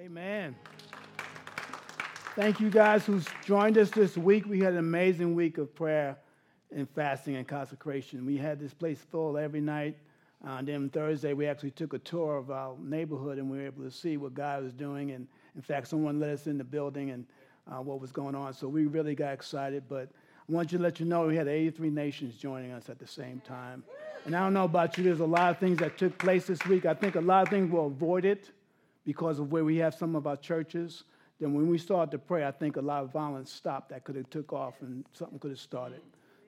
Amen. Thank you guys who's joined us this week. We had an amazing week of prayer and fasting and consecration. We had this place full every night. Uh, then Thursday, we actually took a tour of our neighborhood and we were able to see what God was doing. And in fact, someone let us in the building and uh, what was going on. So we really got excited. But I want you to let you know we had 83 nations joining us at the same time. And I don't know about you, there's a lot of things that took place this week. I think a lot of things were avoided because of where we have some of our churches. Then when we started to pray, I think a lot of violence stopped that could have took off and something could have started.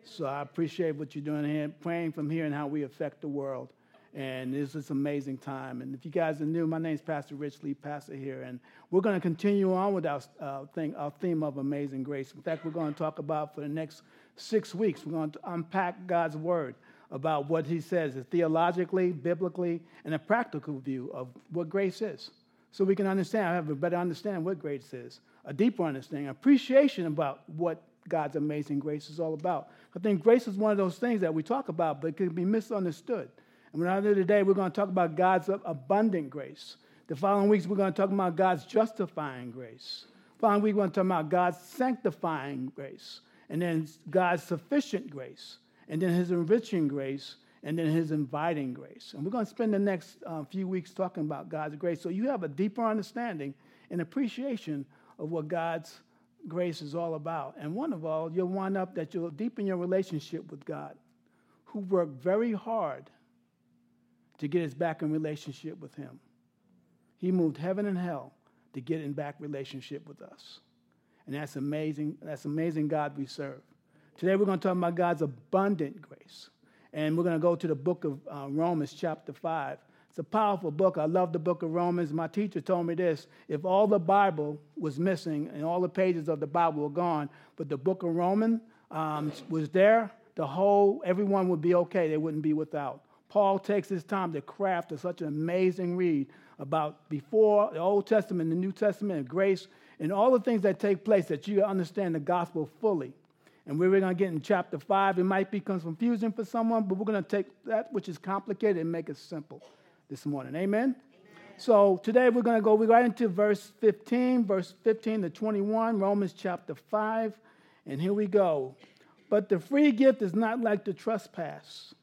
So I appreciate what you're doing here, praying from here and how we affect the world. And this is an amazing time. And if you guys are new, my name is Pastor Rich Lee, pastor here. And we're going to continue on with our, uh, thing, our theme of amazing grace. In fact, we're going to talk about for the next six weeks, we're going to unpack God's word about what he says theologically, biblically, and a practical view of what grace is so we can understand, have a better understanding what grace is, a deeper understanding, appreciation about what God's amazing grace is all about. I think grace is one of those things that we talk about, but it can be misunderstood. And when I do today, we're going to talk about God's abundant grace. The following weeks, we're going to talk about God's justifying grace. The following week, we're going to talk about God's sanctifying grace, and then God's sufficient grace, and then His enriching grace, and then his inviting grace. And we're going to spend the next uh, few weeks talking about God's grace so you have a deeper understanding and appreciation of what God's grace is all about. And one of all, you'll wind up that you'll deepen your relationship with God, who worked very hard to get us back in relationship with him. He moved heaven and hell to get in back relationship with us. And that's amazing. That's amazing God we serve. Today we're going to talk about God's abundant grace. And we're going to go to the book of uh, Romans, chapter 5. It's a powerful book. I love the book of Romans. My teacher told me this if all the Bible was missing and all the pages of the Bible were gone, but the book of Romans um, was there, the whole, everyone would be okay. They wouldn't be without. Paul takes his time to craft such an amazing read about before the Old Testament, the New Testament, and grace, and all the things that take place that you understand the gospel fully. And we're going to get in chapter 5. It might become confusing for someone, but we're going to take that which is complicated and make it simple this morning. Amen? Amen. So today we're going to go right into verse 15, verse 15 to 21, Romans chapter 5. And here we go. But the free gift is not like the trespass.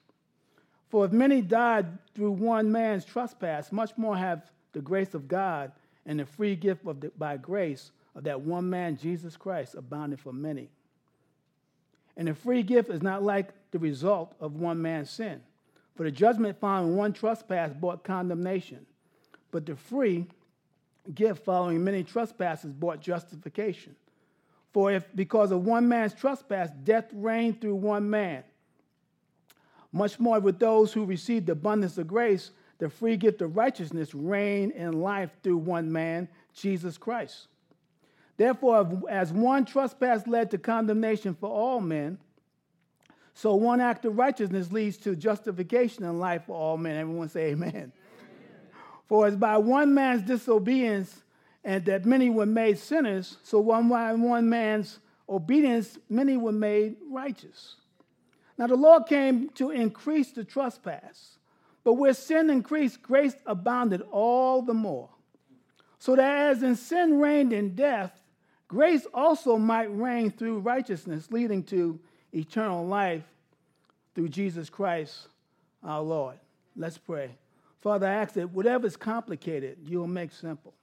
For if many died through one man's trespass, much more have the grace of God and the free gift of the, by grace of that one man, Jesus Christ, abounded for many. And the free gift is not like the result of one man's sin. For the judgment found in one trespass brought condemnation, but the free gift following many trespasses brought justification. For if because of one man's trespass death reigned through one man, much more with those who received the abundance of grace, the free gift of righteousness reigned in life through one man, Jesus Christ. Therefore, as one trespass led to condemnation for all men, so one act of righteousness leads to justification in life for all men. Everyone say amen. amen. For as by one man's disobedience and that many were made sinners, so one by one man's obedience, many were made righteous. Now the Lord came to increase the trespass, but where sin increased, grace abounded all the more. So that as in sin reigned in death, Grace also might reign through righteousness, leading to eternal life through Jesus Christ our Lord. Let's pray. Father, I ask that whatever's complicated, you'll make simple.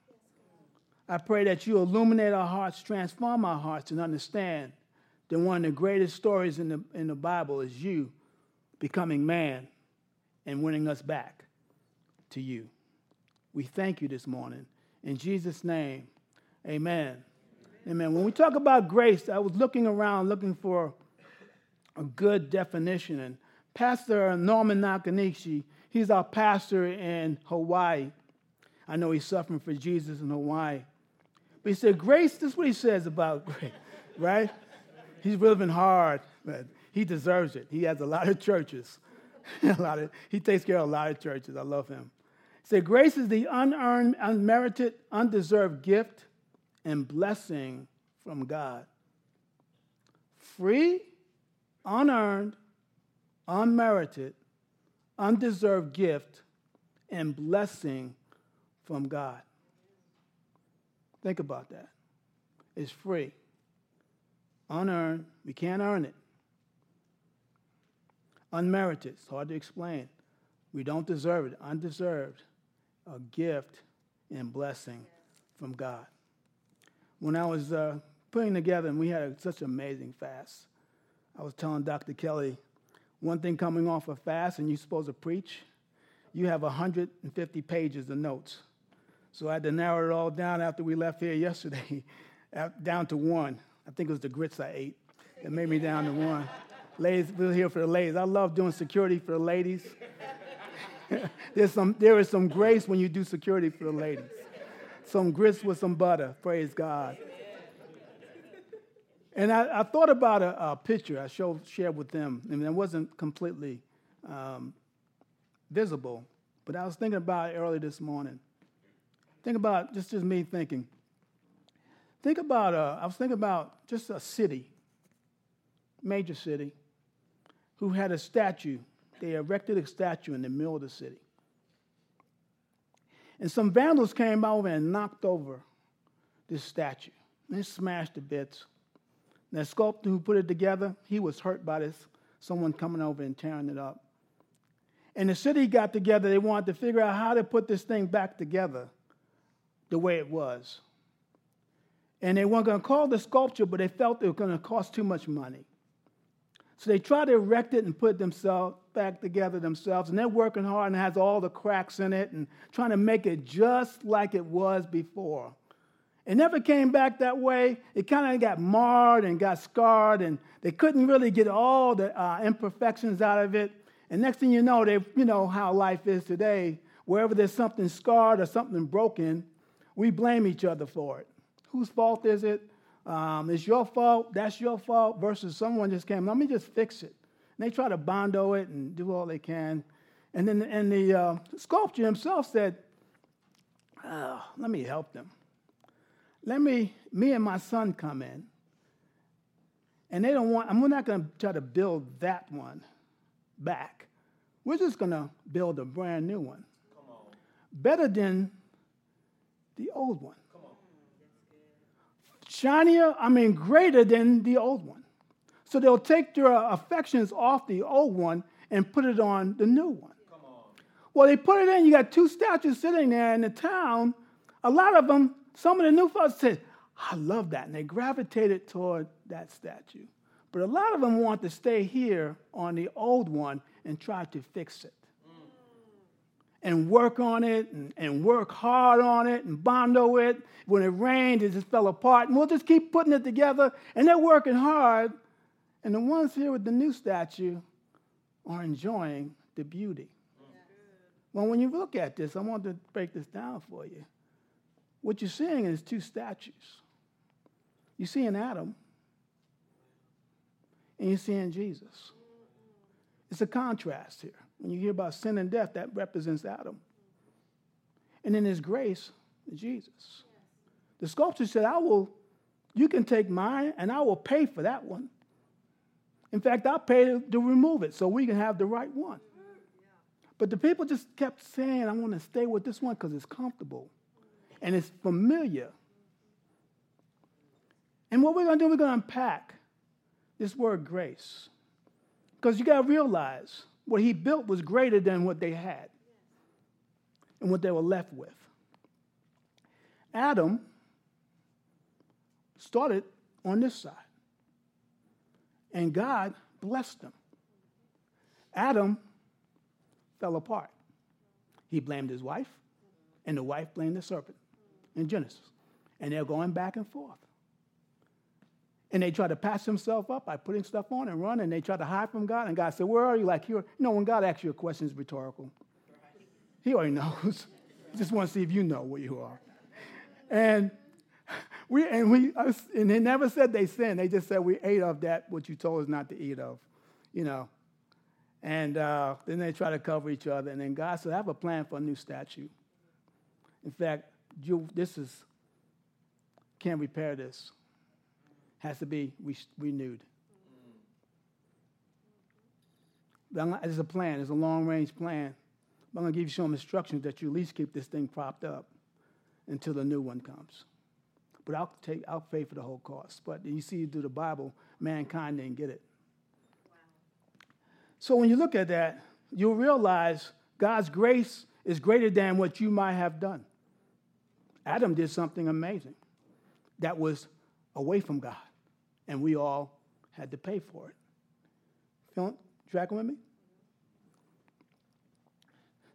I pray that you illuminate our hearts, transform our hearts, and understand that one of the greatest stories in the, in the Bible is you becoming man and winning us back to you. We thank you this morning. In Jesus' name, amen. Amen. When we talk about grace, I was looking around looking for a good definition. And Pastor Norman Nakanishi, he's our pastor in Hawaii. I know he's suffering for Jesus in Hawaii. But he said, Grace, this is what he says about grace, right? He's living hard, but he deserves it. He has a lot of churches. a lot of, he takes care of a lot of churches. I love him. He said, Grace is the unearned, unmerited, undeserved gift and blessing from God. Free, unearned, unmerited, undeserved gift and blessing from God. Think about that. It's free, unearned. We can't earn it. Unmerited. It's hard to explain. We don't deserve it. Undeserved. A gift and blessing from God. When I was uh, putting together, and we had a, such an amazing fast, I was telling Dr. Kelly, one thing coming off a fast, and you're supposed to preach, you have 150 pages of notes. So I had to narrow it all down after we left here yesterday, down to one. I think it was the grits I ate that made me down to one. ladies, we're here for the ladies. I love doing security for the ladies. There's some, there is some grace when you do security for the ladies. Some grits with some butter. Praise God. And I, I thought about a, a, picture I showed, shared with them, I and it wasn't completely um, visible, but I was thinking about it early this morning. Think about just just me thinking. Think about uh, I was thinking about just a city, major city, who had a statue. They erected a statue in the middle of the city. And some vandals came over and knocked over this statue. And they smashed to bits. The sculptor who put it together, he was hurt by this, someone coming over and tearing it up. And the city got together, they wanted to figure out how to put this thing back together the way it was. And they weren't going to call the sculpture, but they felt it was going to cost too much money. So they tried to erect it and put themselves back together themselves, and they're working hard and has all the cracks in it and trying to make it just like it was before. It never came back that way. It kind of got marred and got scarred, and they couldn't really get all the uh, imperfections out of it. And next thing you know, they, you know how life is today. Wherever there's something scarred or something broken, we blame each other for it. Whose fault is it? Um, it's your fault. That's your fault. Versus someone just came. Let me just fix it. And they try to bondo it and do all they can. And then and the uh, sculptor himself said, oh, "Let me help them." let me, me and my son come in. And they don't want, I'm not going to try to build that one back. We're just going to build a brand new one. Better than the old one. Shinier, I mean, greater than the old one. So they'll take their uh, affections off the old one and put it on the new one. Well, they put it in, you got two statues sitting there in the town. A lot of them some of the new folks said, I love that. And they gravitated toward that statue. But a lot of them want to stay here on the old one and try to fix it. And work on it and, and work hard on it and bondo it. When it rained, it just fell apart. And we'll just keep putting it together. And they're working hard. And the ones here with the new statue are enjoying the beauty. Well, when you look at this, I want to break this down for you. What you're seeing is two statues. You see in Adam, and you're seeing Jesus. It's a contrast here. When you hear about sin and death, that represents Adam. And in his grace, Jesus. The sculptor said, I will, you can take mine and I will pay for that one. In fact, I paid to, remove it so we can have the right one. But the people just kept saying, I want to stay with this one because it's comfortable and it's familiar. And what we're going to do, we're going to unpack this word grace. Because you got to realize what he built was greater than what they had and what they were left with. Adam started on this side, and God blessed them. Adam fell apart. He blamed his wife, and the wife blamed the serpent in Genesis. And they're going back and forth. And they try to patch themselves up by putting stuff on and run, and they try to hide from God. And God said, Where are you? Like, here. You know, when God asks you a question, it's rhetorical. He already knows. he just wants to see if you know where you are. And we and we and they never said they sinned. They just said we ate of that what you told us not to eat of, you know. And uh, then they try to cover each other. And then God said, I have a plan for a new statue. In fact, you, this is, can't repair this. Has to be re- renewed. It's a plan, it's a long range plan. But I'm going to give you some instructions that you at least keep this thing propped up until the new one comes. But I'll take I'll pay for the whole cost. But you see through the Bible, mankind didn't get it. So when you look at that, you'll realize God's grace is greater than what you might have done. Adam did something amazing that was away from God, and we all had to pay for it. Feeling, tracking with me?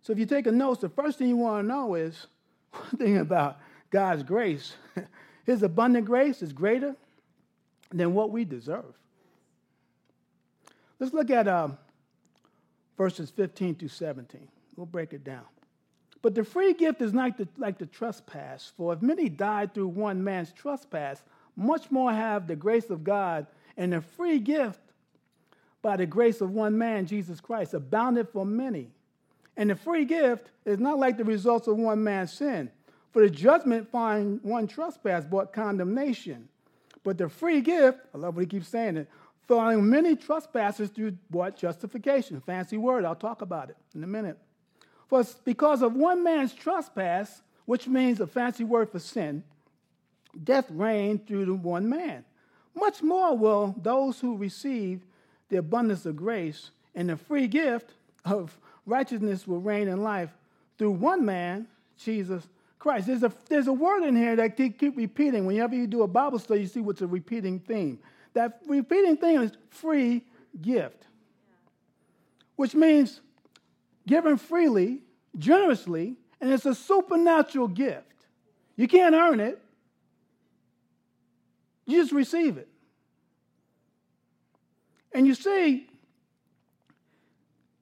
So if you take a note, the first thing you want to know is one thing about God's grace. His abundant grace is greater than what we deserve. Let's look at um, verses 15 to 17. We'll break it down. But the free gift is not the, like the trespass, for if many died through one man's trespass, much more have the grace of God and the free gift by the grace of one man, Jesus Christ, abounded for many. And the free gift is not like the results of one man's sin. For the judgment find one trespass brought condemnation. But the free gift, I love what he keeps saying it, following many trespasses through what? Justification. Fancy word, I'll talk about it in a minute. For because of one man's trespass, which means a fancy word for sin, death reigned through the one man. Much more will those who receive the abundance of grace and the free gift of righteousness will reign in life through one man, Jesus Christ. There's a, there's a word in here that keep, keep repeating. Whenever you do a Bible study, you see what's a repeating theme. That repeating theme is free gift, which means given freely, generously, and it's a supernatural gift. You can't earn it, you just receive it. And you see,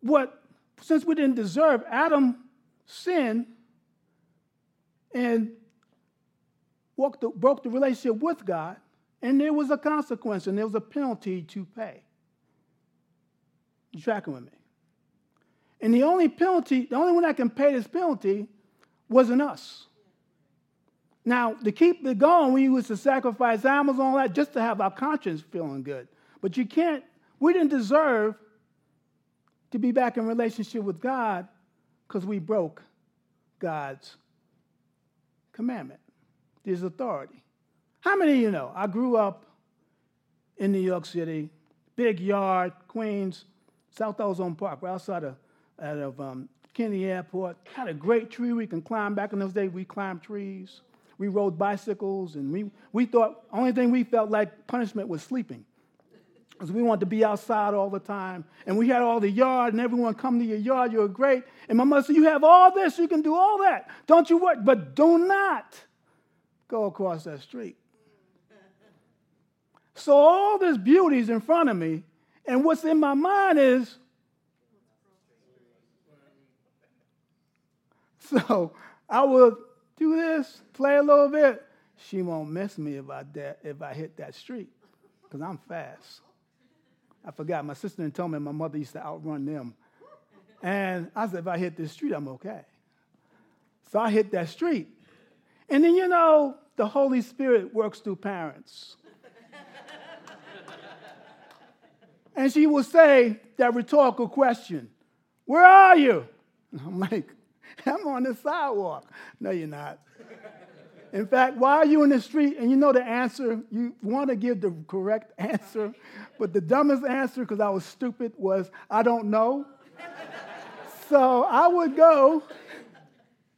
what, since we didn't deserve, Adam sinned and walked the, broke the relationship with God, and there was a consequence and there was a penalty to pay. You tracking with me? And the only penalty, the only one that can pay this penalty wasn't us. Now, to keep it going, we used to sacrifice animals and all that just to have our conscience feeling good. But you can't, we didn't deserve to be back in relationship with God because we broke God's commandment, His authority. How many of you know? I grew up in New York City, big yard, Queens, South Ozone Park, right outside of, out of um, Kennedy Airport. Had a great tree we can climb. Back in those days, we climbed trees. We rode bicycles, and we, we thought only thing we felt like punishment was sleeping. Because we wanted to be outside all the time. And we had all the yard, and everyone come to your yard, you're great. And my mother said, You have all this, you can do all that. Don't you work, but do not go across that street. So all this beauty is in front of me, and what's in my mind is, so I will do this, play a little bit. She won't miss me if I, if I hit that street, because I'm fast. I forgot, my sister didn't tell me my mother used to outrun them. And I said, if I hit this street, I'm okay. So I hit that street. And then, you know, the Holy Spirit works through parents. and she will say that rhetorical question Where are you? I'm like, I'm on the sidewalk. No, you're not. In fact, why are you in the street and you know the answer? You want to give the correct answer, but the dumbest answer, because I was stupid, was I don't know. so I would go,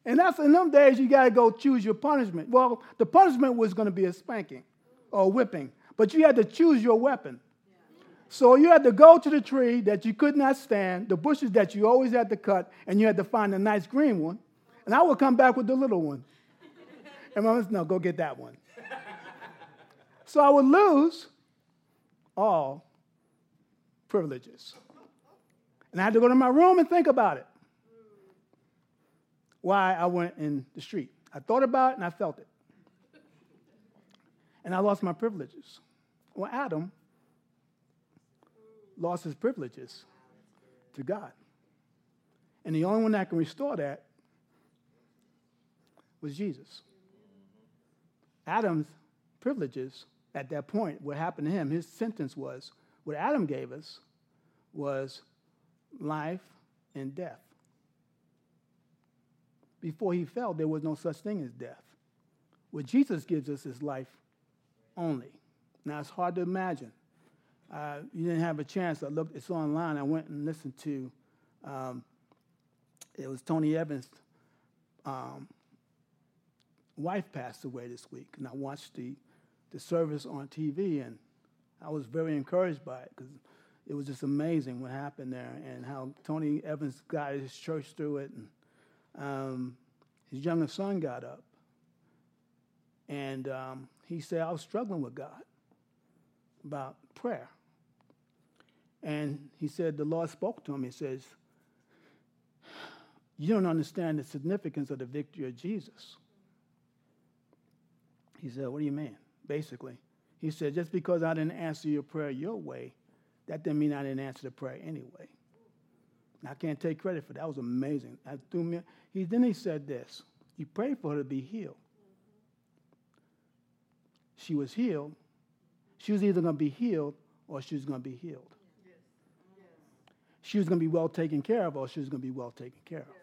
and that's in them days you got to go choose your punishment. Well, the punishment was going to be a spanking or a whipping, but you had to choose your weapon. So you had to go to the tree that you could not stand, the bushes that you always had to cut, and you had to find a nice green one. And I would come back with the little one. And mom said, no, go get that one. so I would lose all privileges. And I had to go to my room and think about it. Why I went in the street. I thought about it and I felt it. And I lost my privileges. Well, Adam lost his privileges to God. And the only one that can restore that was Jesus. Adam's privileges at that point, what happened to him, his sentence was what Adam gave us was life and death. Before he fell, there was no such thing as death. What Jesus gives us is life only. Now, it's hard to imagine. Uh, you didn't have a chance. I looked, it's online. I went and listened to, um, it was Tony Evans' um, wife passed away this week. And I watched the, the service on TV, and I was very encouraged by it because it was just amazing what happened there and how Tony Evans got his church through it. And um, his youngest son got up. And um, he said, I was struggling with God about prayer. And he said, the Lord spoke to him. He says, You don't understand the significance of the victory of Jesus. He said, What do you mean? Basically, he said, Just because I didn't answer your prayer your way, that didn't mean I didn't answer the prayer anyway. I can't take credit for that. That was amazing. That threw me. He, then he said this You prayed for her to be healed. She was healed. She was either going to be healed or she was going to be healed. She was going to be well taken care of or she was going to be well taken care of.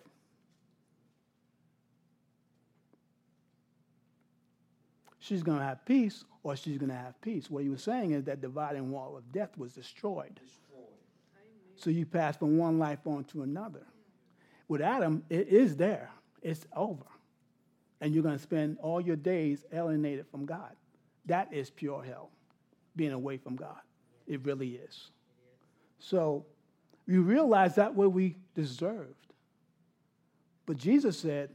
She's going to have peace or she's going to have peace. What he was saying is that dividing wall of death was destroyed. So you pass from one life on to another. With Adam, it is there, it's over. And you're going to spend all your days alienated from God. That is pure hell, being away from God. It really is. So you realize that what we deserved. But Jesus said,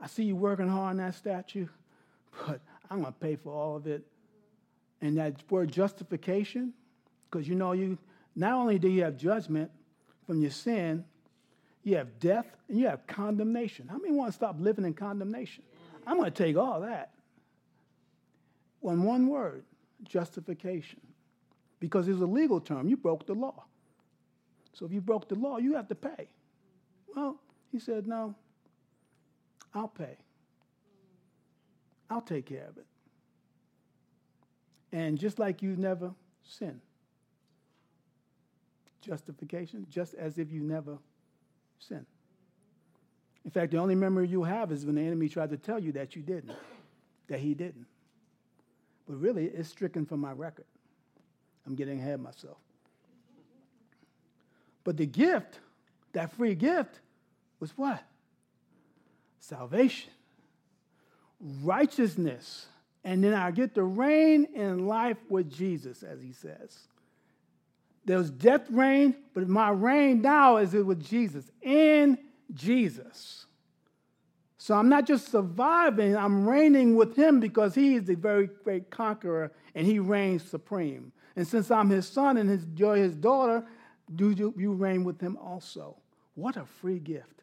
I see you working hard on that statue, but I'm going to pay for all of it. And that word justification, because you know, you not only do you have judgment from your sin, you have death and you have condemnation. How many want to stop living in condemnation? I'm going to take all that. On one word, justification. Because it's a legal term. You broke the law. So if you broke the law, you have to pay. Well, he said, No, I'll pay. I'll take care of it. And just like you never sinned, justification, just as if you never sinned. In fact, the only memory you have is when the enemy tried to tell you that you didn't, that he didn't. But really, it's stricken from my record. I'm getting ahead of myself. But the gift, that free gift, was what? Salvation, righteousness, and then I get to reign in life with Jesus, as he says. There was death reign, but my reign now is with Jesus, in Jesus. So I'm not just surviving, I'm reigning with him because he is the very great conqueror and he reigns supreme. And since I'm his son and his, you're his daughter, do you, you reign with him also? What a free gift.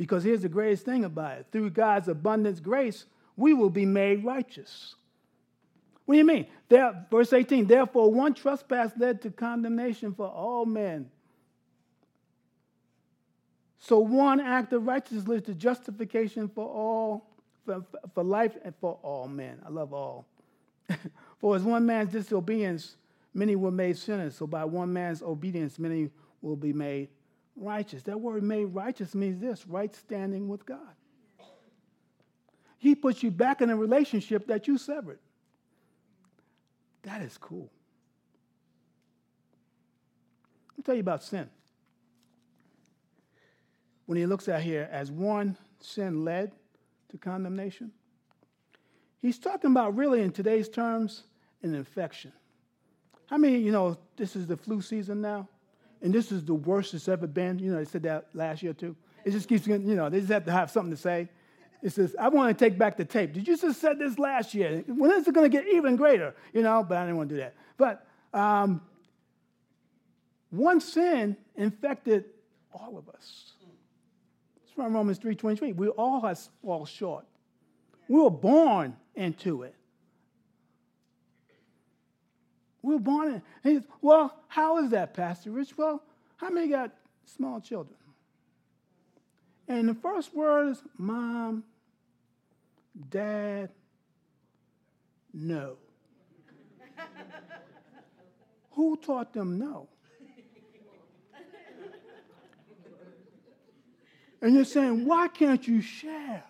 Because here's the greatest thing about it through God's abundance grace, we will be made righteous. What do you mean? There, verse 18, therefore, one trespass led to condemnation for all men. So one act of righteousness led to justification for all, for, for life and for all men. I love all. for as one man's disobedience, many were made sinners. So by one man's obedience, many will be made righteous. That word made righteous means this right standing with God. He puts you back in a relationship that you severed. That is cool. Let me tell you about sin when he looks at here as one sin led to condemnation, he's talking about really in today's terms an infection. I mean, you know, this is the flu season now, and this is the worst it's ever been. You know, they said that last year too. It just keeps, getting, you know, they just have to have something to say. It says, I want to take back the tape. Did you just said this last year? When is it going to get even greater? You know, but I didn't want to do that. But um, one sin infected all of us It's from Romans 3.23. We all have fall short. We were born into it. We were born in it. Well, how is that, Pastor Rich? Well, how many got small children? And the first word is mom, dad, no. Who taught them no? And you're saying, why can't you share?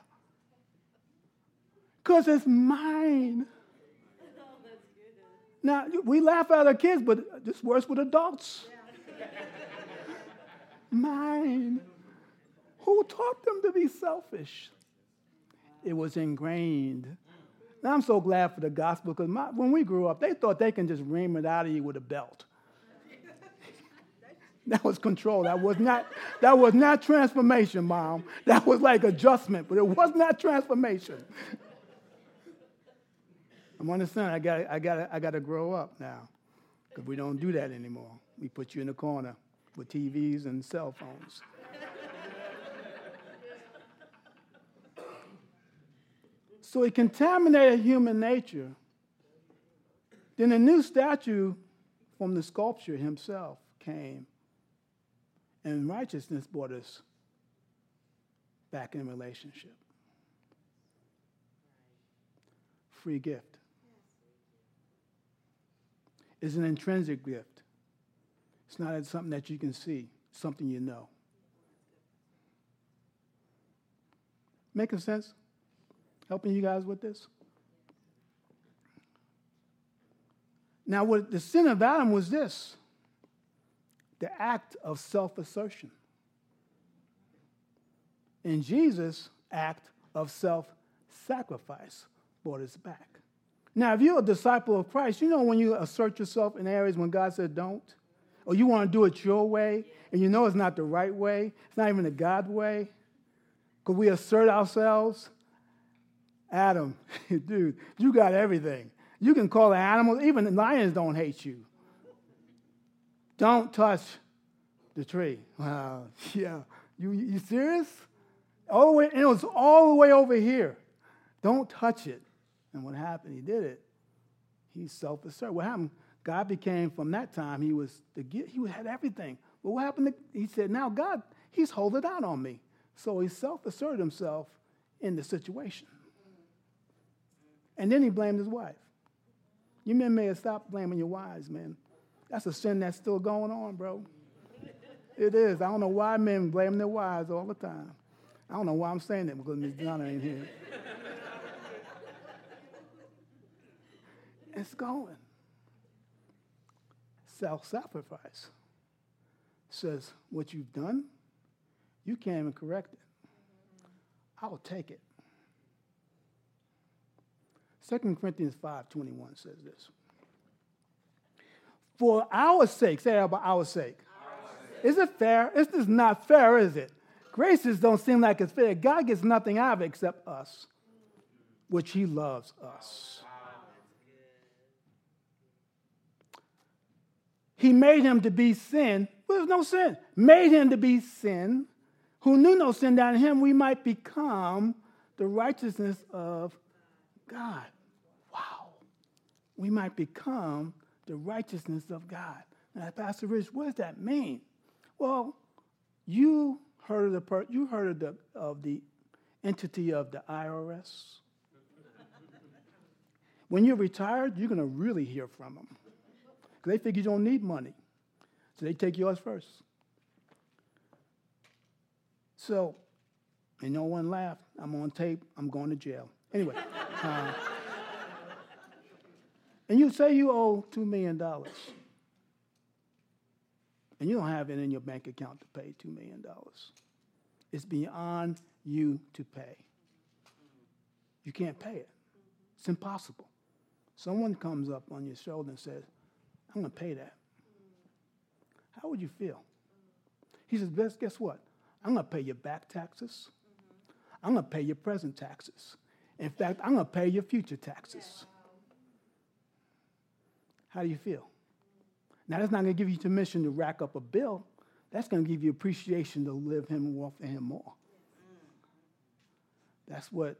Because it's mine. Now, we laugh at our kids, but it's worse with adults. mine. Who taught them to be selfish? It was ingrained. And I'm so glad for the gospel because when we grew up, they thought they can just ream it out of you with a belt. that was control. That was not, that was not transformation, mom. That was like adjustment, but it was not transformation. I'm understanding. I got, I got, I got to grow up now because we don't do that anymore. We put you in the corner with TVs and cell phones. So he contaminated human nature. Then a new statue from the sculpture himself came, and righteousness brought us back in relationship. Free gift. It's an intrinsic gift. It's not something that you can see, something you know. Making sense? helping you guys with this? Now, what the sin of Adam was this the act of self assertion. And Jesus' act of self sacrifice brought us back. Now, if you're a disciple of Christ, you know when you assert yourself in areas when God said don't, or you want to do it your way, and you know it's not the right way, it's not even the God way, because we assert ourselves Adam, dude, you got everything. You can call the animals, even the lions don't hate you. Don't touch the tree. Wow, yeah. You, you serious? All the way, it was all the way over here. Don't touch it. And what happened? He did it. He self asserted. What happened? God became, from that time, he was the he had everything. But what happened? To, he said, now God, he's holding out on me. So he self asserted himself in the situation. And then he blamed his wife. You men may have stopped blaming your wives, man. That's a sin that's still going on, bro. It is. I don't know why men blame their wives all the time. I don't know why I'm saying that because Miss Donna ain't here. It's going. Self sacrifice says, What you've done, you can't even correct it. I'll take it. 2 Corinthians 5.21 says this. For our sake, say that about our sake. Our sake. Is it fair? It's just not fair, is it? Graces don't seem like it's fair. God gets nothing out of it except us, which he loves us. He made him to be sin. Well, there's no sin. Made him to be sin, who knew no sin that in him we might become the righteousness of God Wow. we might become the righteousness of God. Now, Pastor Rich, what does that mean? Well, you heard of the per- you heard of the of the entity of the IRS. when you're retired, you're going to really hear from them because they figure you don't need money, so they take yours first. So, and no one laughed. I'm on tape. I'm going to jail. Anyway. Uh, and you say you owe $2 million, and you don't have it in your bank account to pay $2 million. It's beyond you to pay. You can't pay it. It's impossible. Someone comes up on your shoulder and says, I'm going to pay that. How would you feel? He says, Best, guess what? I'm going to pay your back taxes. I'm going to pay your present taxes. In fact, I'm going to pay your future taxes. How do you feel? Now, that's not going to give you permission to rack up a bill. That's going to give you appreciation to live Him and walk for Him more. That's what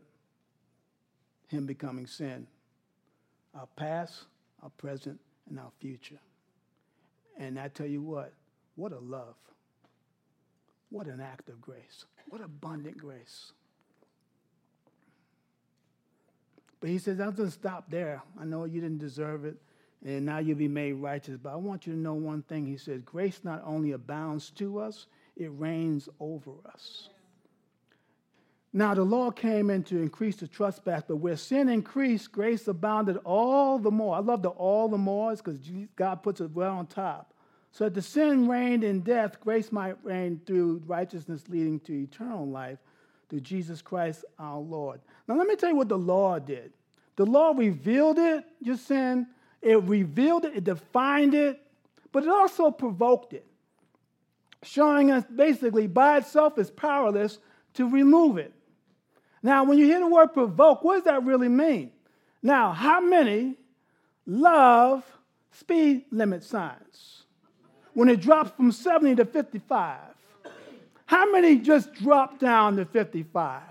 Him becoming sin our past, our present, and our future. And I tell you what, what a love. What an act of grace. What abundant grace. But he says, I'll just stop there. I know you didn't deserve it and now you'll be made righteous. But I want you to know one thing. He says, Grace not only abounds to us, it reigns over us. Now, the law came in to increase the trespass, but where sin increased, grace abounded all the more. I love the all the more because God puts it well on top. So that the sin reigned in death, grace might reign through righteousness leading to eternal life through Jesus Christ our Lord. Now, let me tell you what the law did. The law revealed it, your sin, it revealed it, it defined it, but it also provoked it, showing us basically by itself is powerless to remove it. Now, when you hear the word provoke, what does that really mean? Now, how many love speed limit signs when it drops from 70 to 55? How many just drop down to 55?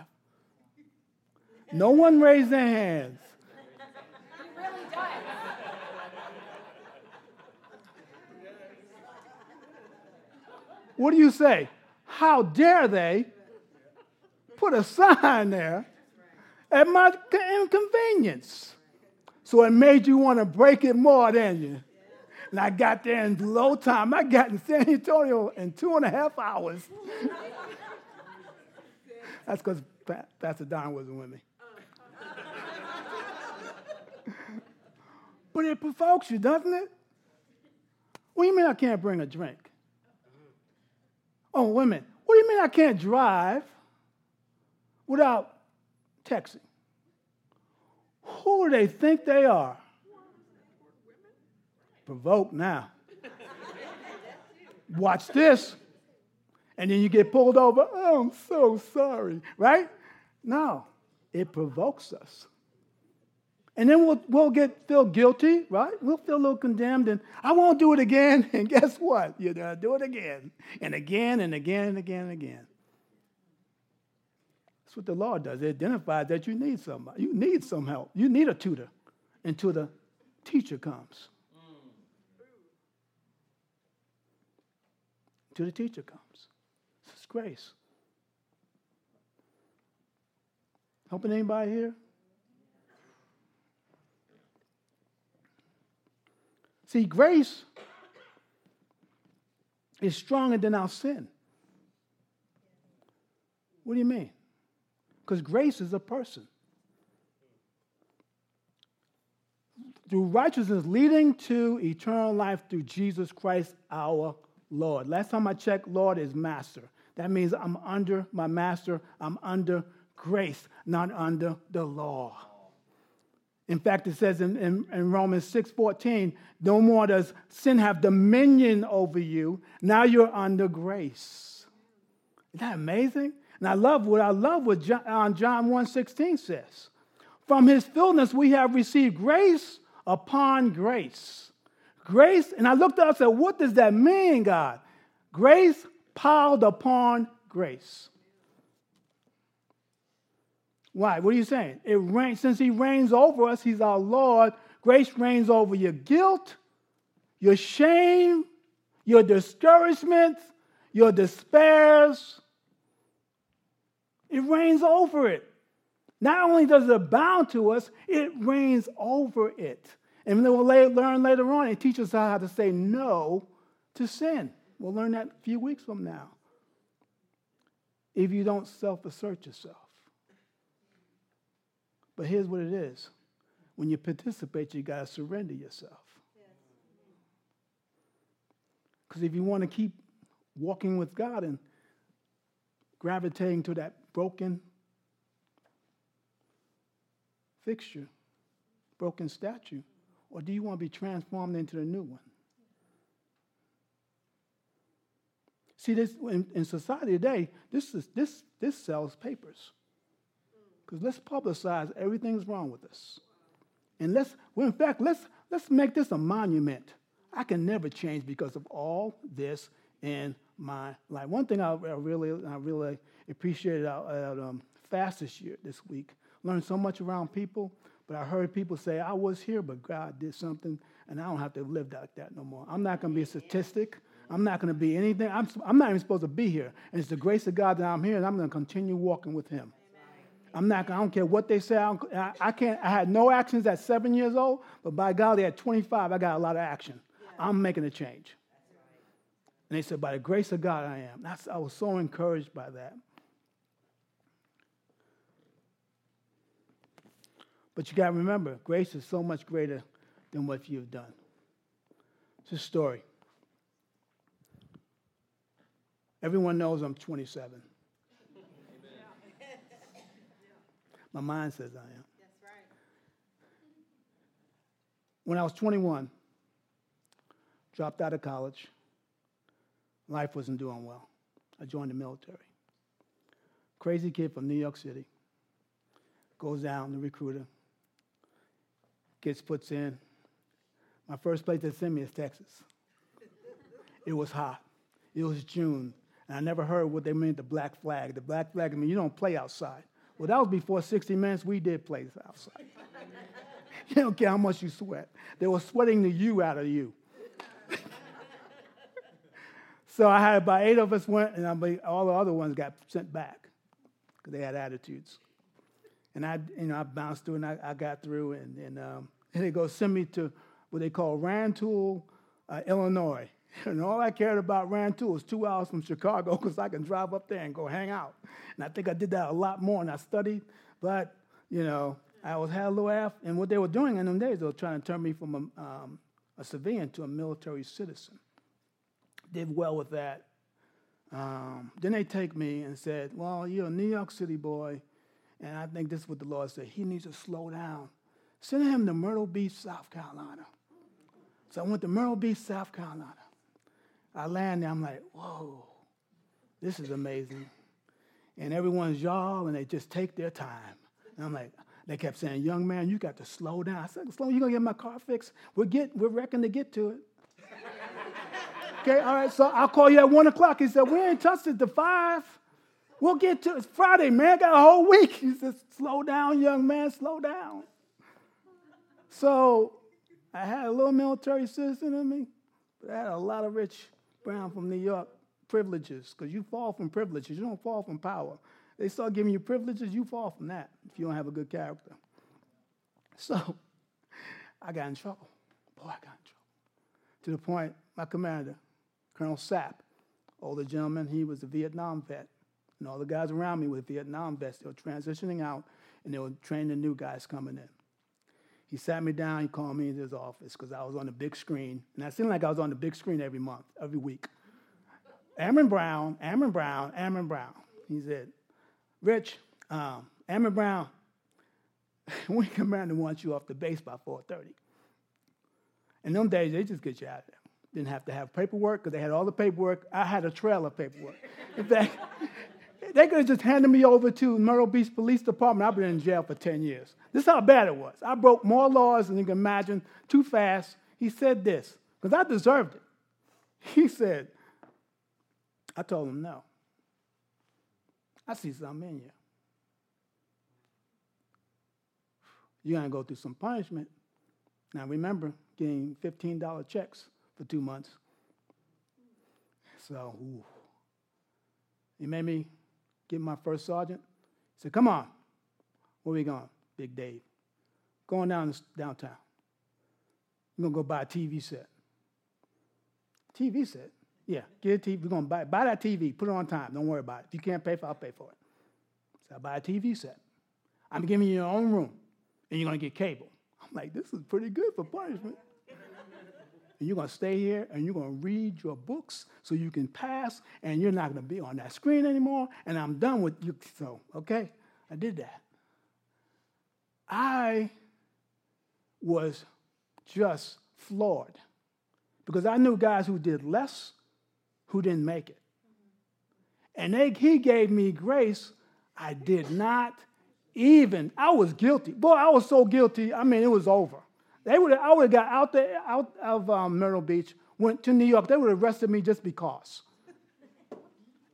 No one raised their hands. What do you say? How dare they put a sign there at my inconvenience? So it made you want to break it more, didn't you? And I got there in low time. I got in San Antonio in two and a half hours. That's because Pastor Don wasn't with me. but it provokes you, doesn't it? What do you mean I can't bring a drink? Oh, women, what do you mean I can't drive without texting? Who do they think they are? Provoke now. Watch this. And then you get pulled over. Oh, I'm so sorry, right? No, it provokes us. And then we'll, we'll get feel guilty, right? We'll feel a little condemned, and I won't do it again. And guess what? You're gonna do it again, and again, and again, and again, and again. That's what the law does. It identifies that you need somebody. You need some help. You need a tutor until the teacher comes. Until the teacher comes. This is grace. Helping anybody here? See, grace is stronger than our sin. What do you mean? Because grace is a person. Through righteousness leading to eternal life through Jesus Christ our Lord. Last time I checked, Lord is master. That means I'm under my master, I'm under grace, not under the law. In fact, it says in, in, in, Romans 6:14, no more does sin have dominion over you. Now you're under grace. Isn't that amazing? And I love what I love what John, uh, John 1:16 says. From his fullness we have received grace upon grace. Grace, and I looked up and said, what does that mean, God? Grace piled upon grace. Why? What are you saying? It reigns, since He reigns over us, He's our Lord. Grace reigns over your guilt, your shame, your discouragements, your despairs. It reigns over it. Not only does it abound to us, it reigns over it. And then we'll learn later on, it teaches us how to say no to sin. We'll learn that a few weeks from now. If you don't self assert yourself. But here's what it is when you participate, you got to surrender yourself. Because if you want to keep walking with God and gravitating to that broken fixture, broken statue, or do you want to be transformed into the new one? See, this in, in society today, this, is, this, this sells papers. Because let's publicize everything's wrong with us. And let's, well, in fact, let's, let's make this a monument. I can never change because of all this in my life. One thing I, I really, I really appreciated at, at um, fast this year, this week, learned so much around people, but I heard people say, I was here, but God did something, and I don't have to live like that no more. I'm not going to be a statistic. I'm not going to be anything. I'm, I'm not even supposed to be here. And it's the grace of God that I'm here, and I'm going to continue walking with Him. I'm not. I don't care what they say. I, I, can't. I had no actions at seven years old, but by golly, at 25, I got a lot of action. Yeah. I'm making a change. And they said, by the grace of God, I am. That's, I was so encouraged by that. But you got to remember, grace is so much greater than what you've done. It's a story. Everyone knows I'm 27. My mind says I am. That's right. When I was 21, dropped out of college, life wasn't doing well. I joined the military. Crazy kid from New York City goes down, the recruiter, gets puts in. My first place they sent me is Texas. it was hot. It was June. And I never heard what they meant the black flag. The black flag, I mean, you don't play outside. Well, that was before 60 minutes. We did play outside. you don't care how much you sweat. They were sweating the you out of you. so I had about eight of us went, and all the other ones got sent back because they had attitudes. And I, you know, I bounced through and I, I got through, and, and, um, and they go send me to what they call Rantoul, uh, Illinois. And all I cared about Rantoul was two hours from Chicago because I can drive up there and go hang out. And I think I did that a lot more and I studied, but, you know, I was had a little. And what they were doing in them days, they were trying to turn me from a, um, a civilian to a military citizen. Did well with that. Um, then they take me and said, well, you're a New York City boy, and I think this is what the Lord said. He needs to slow down. Send him to Myrtle Beach, South Carolina. So I went to Myrtle Beach, South Carolina. I land there, I'm like, whoa, this is amazing. And everyone's y'all, and they just take their time. And I'm like, they kept saying, young man, you got to slow down. I said, slow, you gonna get my car fixed? We're, get, we're reckoning to get to it. okay, all right, so I'll call you at one o'clock. He said, we ain't touched it to five. We'll get to it. It's Friday, man. I got a whole week. He said, slow down, young man, slow down. So I had a little military citizen in me, but I had a lot of rich Brown from New York privileges, because you fall from privileges. You don't fall from power. They start giving you privileges, you fall from that if you don't have a good character. So I got in trouble. Boy, I got in trouble. To the point, my commander, Colonel Sapp, older gentleman, he was a Vietnam vet. And all the guys around me were Vietnam vets. They were transitioning out, and they were training the new guys coming in. He sat me down, he called me into his office because I was on the big screen. And I seemed like I was on the big screen every month, every week. Airman Brown, Airman Brown, Airman Brown. He said, Rich, um, Airman Brown, we commander wants you off the base by 4.30. In them days, they just get you out of there. Didn't have to have paperwork because they had all the paperwork. I had a trail of paperwork. In fact, they could have just handed me over to Myrtle Beach Police Department. I've been in jail for 10 years. This is how bad it was. I broke more laws than you can imagine, too fast. He said this, because I deserved it. He said, I told him no. I see something in you. You're going to go through some punishment. Now, remember, getting $15 checks for two months. So, ooh. He made me get my first sergeant. He said, Come on. Where we going? Big Dave. Going down downtown. We're going to go buy a TV set. TV set? Yeah, get a TV. We're going to buy, buy that TV. Put it on time. Don't worry about it. If you can't pay for it, I'll pay for it. So I buy a TV set. I'm giving you your own room, and you're going to get cable. I'm like, this is pretty good for punishment and you're going to stay here and you're going to read your books so you can pass and you're not going to be on that screen anymore and I'm done with you. So, okay, I did that. I was just floored because I knew guys who did less who didn't make it. And they, he gave me grace. I did not even, I was guilty. Boy, I was so guilty. I mean, it was over. They would I would have got out there out of um, Myrtle Beach, went to New York. They would have arrested me just because.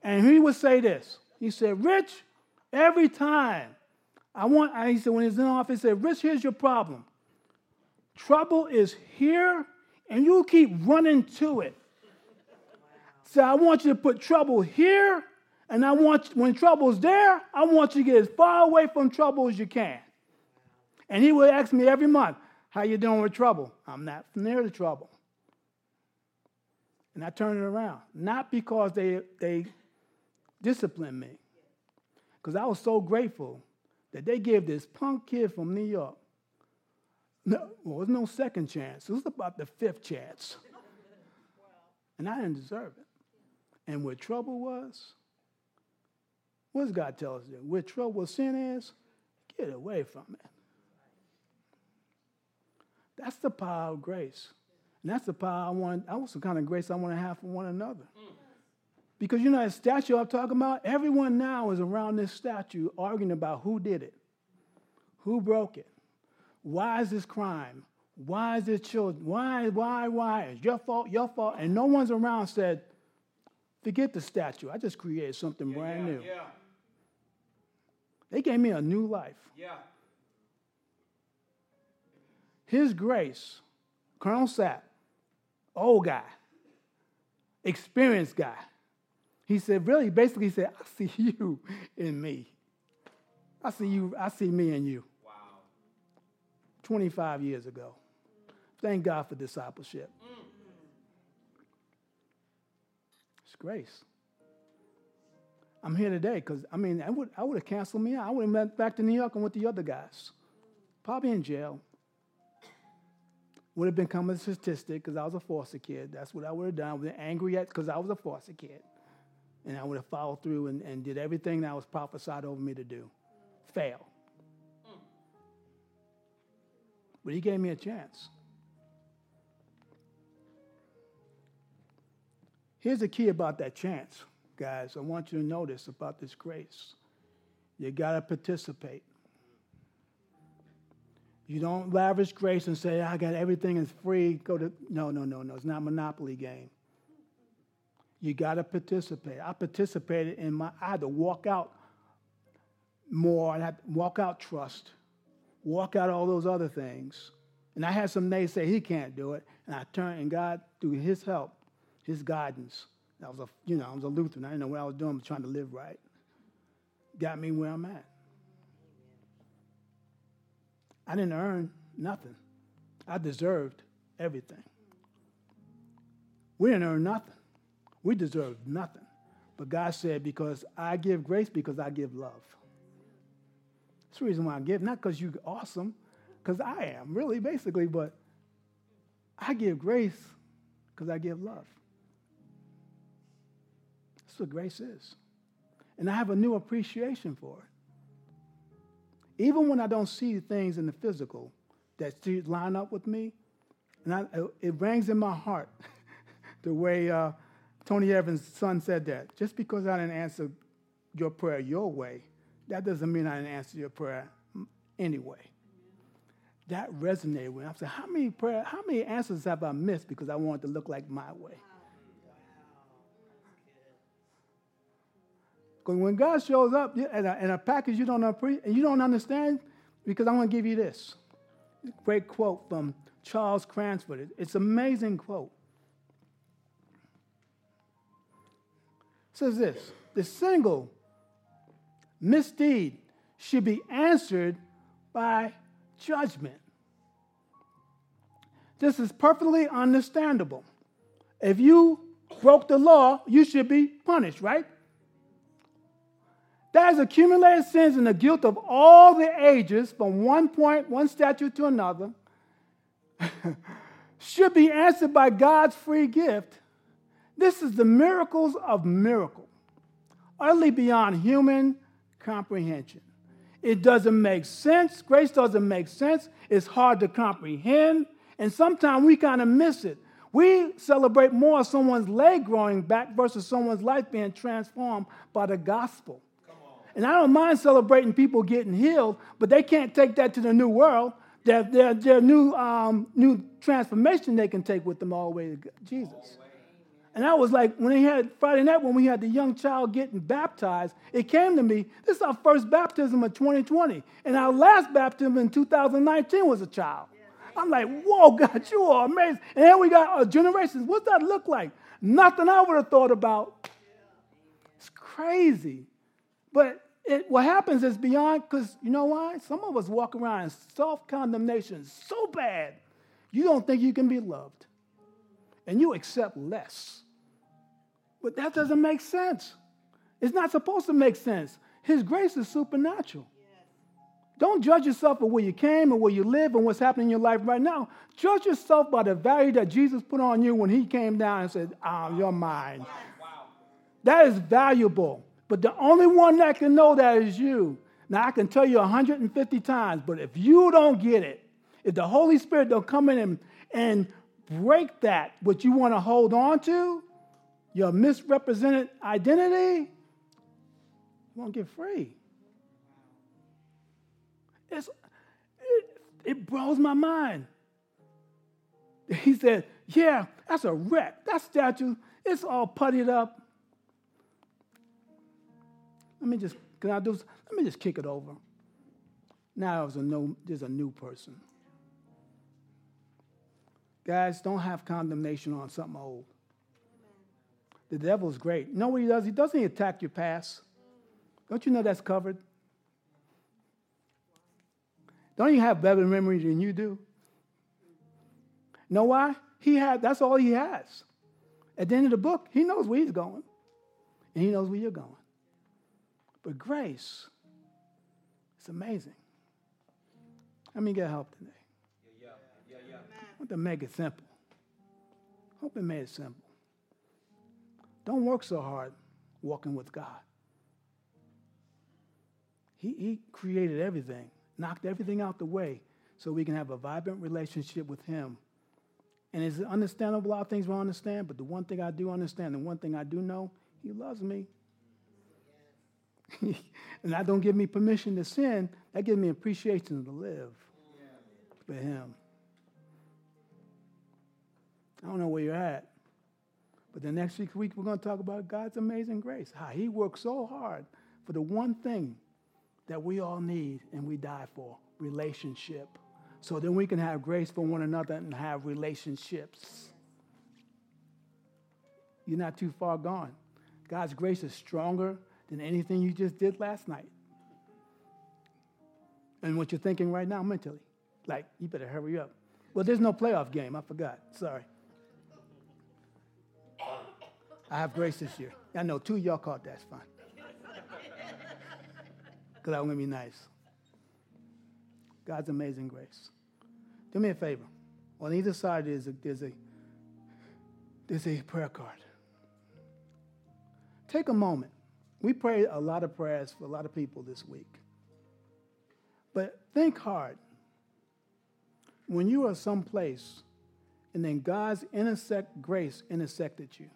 And he would say this. He said, Rich, every time I want, he said, when he's in office, he said, Rich, here's your problem. Trouble is here, and you keep running to it. So I want you to put trouble here, and I want, when trouble's there, I want you to get as far away from trouble as you can. And he would ask me every month, how you doing with trouble? I'm not near the trouble. And I turn it around. Not because they, they disciplined me, because I was so grateful that they gave this punk kid from New York No, well, was no second chance. It was about the fifth chance. And I didn't deserve it. And where trouble was, what does God tell us there? Where trouble sin is, get away from it. That's the power of grace. And that's the power I want, that's the kind of grace I want to have for one another. Because you know that statue I'm talking about? Everyone now is around this statue arguing about who did it, who broke it, why is this crime, why is this children, why, why, why? It's your fault, your fault. And no one's around said, forget the statue. I just created something Yeah, brand yeah, new. Yeah. They gave me a new life. Yeah. His grace, Colonel Sapp, old guy, experienced guy. He said, really, basically, he said, I see you in me. I see you, I see me in you. Wow. 25 years ago. Thank God for discipleship. It's grace. I'm here today because, I mean, I would, I would have canceled me out. I would have went back to New York and with the other guys. Probably in jail. Would have become a statistic because I was a foster kid. That's what I would have done. I been angry at because I was a foster kid. And I would have followed through and, and did everything that was prophesied over me to do. Fail. But he gave me a chance. Here's the key about that chance, guys. I want you to notice about this grace. You got to participate. You don't lavish grace and say, I got everything is free. Go to no, no, no, no. It's not a monopoly game. You got to participate. I participated in my. I had to walk out more. I had to walk out trust, walk out all those other things. And I had some nays say he can't do it, and I turned and God, through His help, His guidance. I was a, you know, I was a Lutheran. I didn't know what I was doing, but trying to live right. Got me where I'm at. I didn't earn nothing. I deserved everything. We didn't earn nothing. We deserved nothing. But God said, because I give grace, because I give love. That's the reason why I give, not because you're awesome, because I am, really, basically, but I give grace because I give love. That's what grace is. And I have a new appreciation for it. Even when I don't see things in the physical that line up with me, and I, it rings in my heart the way uh, Tony Evans' son said that. Just because I didn't answer your prayer your way, that doesn't mean I didn't answer your prayer anyway. That resonated with me. I said, how many prayer, how many answers have I missed because I wanted to look like my way? Because when God shows up in a, in a package you don't and you don't understand, because I'm going to give you this great quote from Charles Cranfield. It's an amazing quote. It says this the single misdeed should be answered by judgment. This is perfectly understandable. If you broke the law, you should be punished, right? That is accumulated sins and the guilt of all the ages from one point, one statute to another, should be answered by God's free gift. This is the miracles of miracle, utterly beyond human comprehension. It doesn't make sense. Grace doesn't make sense. It's hard to comprehend. And sometimes we kind of miss it. We celebrate more someone's leg growing back versus someone's life being transformed by the gospel. And I don't mind celebrating people getting healed, but they can't take that to the new world. Their, their, their new, um, new transformation they can take with them all the way to Jesus. And I was like, when they had Friday night, when we had the young child getting baptized, it came to me, this is our first baptism of 2020. And our last baptism in 2019 was a child. I'm like, whoa, God, you are amazing. And then we got our generations. What's that look like? Nothing I would have thought about. It's crazy. But it, what happens is beyond, because you know why? Some of us walk around in self condemnation so bad, you don't think you can be loved. And you accept less. But that doesn't make sense. It's not supposed to make sense. His grace is supernatural. Don't judge yourself for where you came or where you live and what's happening in your life right now. Judge yourself by the value that Jesus put on you when he came down and said, oh, you're mine. Wow. That is valuable. But the only one that can know that is you. Now, I can tell you 150 times, but if you don't get it, if the Holy Spirit don't come in and, and break that, what you want to hold on to, your misrepresented identity, you won't get free. It's, it, it blows my mind. He said, Yeah, that's a wreck. That statue, it's all puttied up. Let me just, can I do, let me just kick it over. Now there's a, no, there's a new person. Guys, don't have condemnation on something old. The devil's great. You know what he does? He doesn't attack your past. Don't you know that's covered? Don't you have better memory than you do? Know why? He had that's all he has. At the end of the book, he knows where he's going. And he knows where you're going. But grace, it's amazing. Let me get help today. Yeah, yeah, yeah, I want to make it simple. Hope it made it simple. Don't work so hard walking with God. He, he created everything knocked everything out the way so we can have a vibrant relationship with Him. And it's understandable, a lot of things we don't understand, but the one thing I do understand, the one thing I do know, He loves me. and that don't give me permission to sin, that gives me appreciation to live for Him. I don't know where you're at, but the next week we're going to talk about God's amazing grace, how He works so hard for the one thing that we all need and we die for relationship. So then we can have grace for one another and have relationships. You're not too far gone. God's grace is stronger than anything you just did last night. And what you're thinking right now mentally, like, you better hurry up. Well, there's no playoff game. I forgot. Sorry. I have grace this year. I know two of y'all caught that. Fine because I'm going to be nice. God's amazing grace. Do me a favor. On either side, there's a, there's a, there's a prayer card. Take a moment. We pray a lot of prayers for a lot of people this week. But think hard. When you are someplace and then God's intersect grace intersected you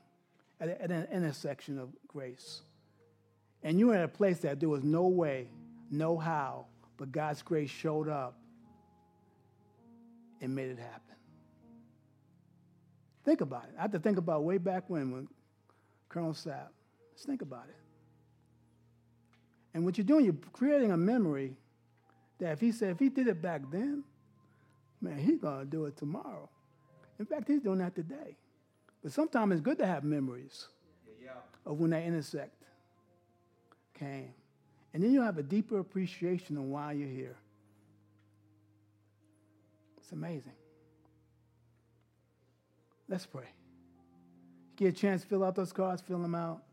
at, an intersection of grace, and you were at a place that there was no way no how, but God's grace showed up and made it happen. Think about it. I have to think about way back when, when Colonel Sapp. Let's think about it. And what you're doing, you're creating a memory that if he said, if he did it back then, man, he's going to do it tomorrow. In fact, he's doing that today. But sometimes it's good to have memories yeah. of when that intersect came. And then you'll have a deeper appreciation of why you're here. It's amazing. Let's pray. Get a chance to fill out those cards, fill them out.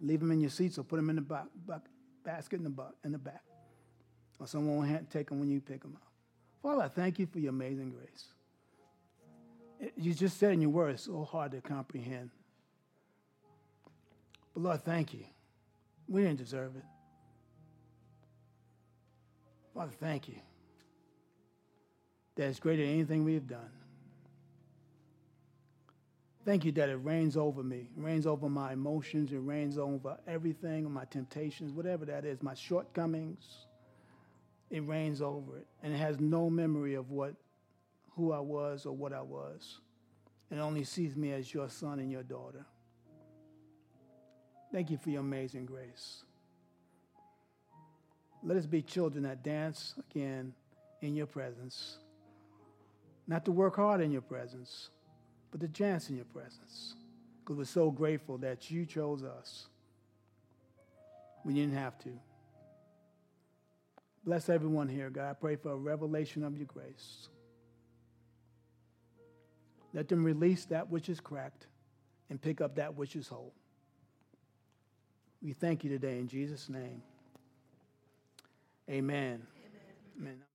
Leave them in your seats or put them in the ba- ba- basket in the, in the back. Or someone will take them when you pick them up. Father, I thank you for your amazing grace. You just said in your words, so hard to comprehend. But Lord, thank you we didn't deserve it. Father, thank you. That is greater than anything we've done. Thank you that it reigns over me, reigns over my emotions, it reigns over everything, my temptations, whatever that is, my shortcomings. It reigns over it. And it has no memory of what who I was or what I was. It only sees me as your son and your daughter. Thank you for your amazing grace. Let us be children that dance again in your presence. Not to work hard in your presence, but to chance in your presence. Because we're so grateful that you chose us We didn't have to. Bless everyone here, God. I pray for a revelation of your grace. Let them release that which is cracked and pick up that which is whole. We thank you today in Jesus' name. Amen. Amen. Amen.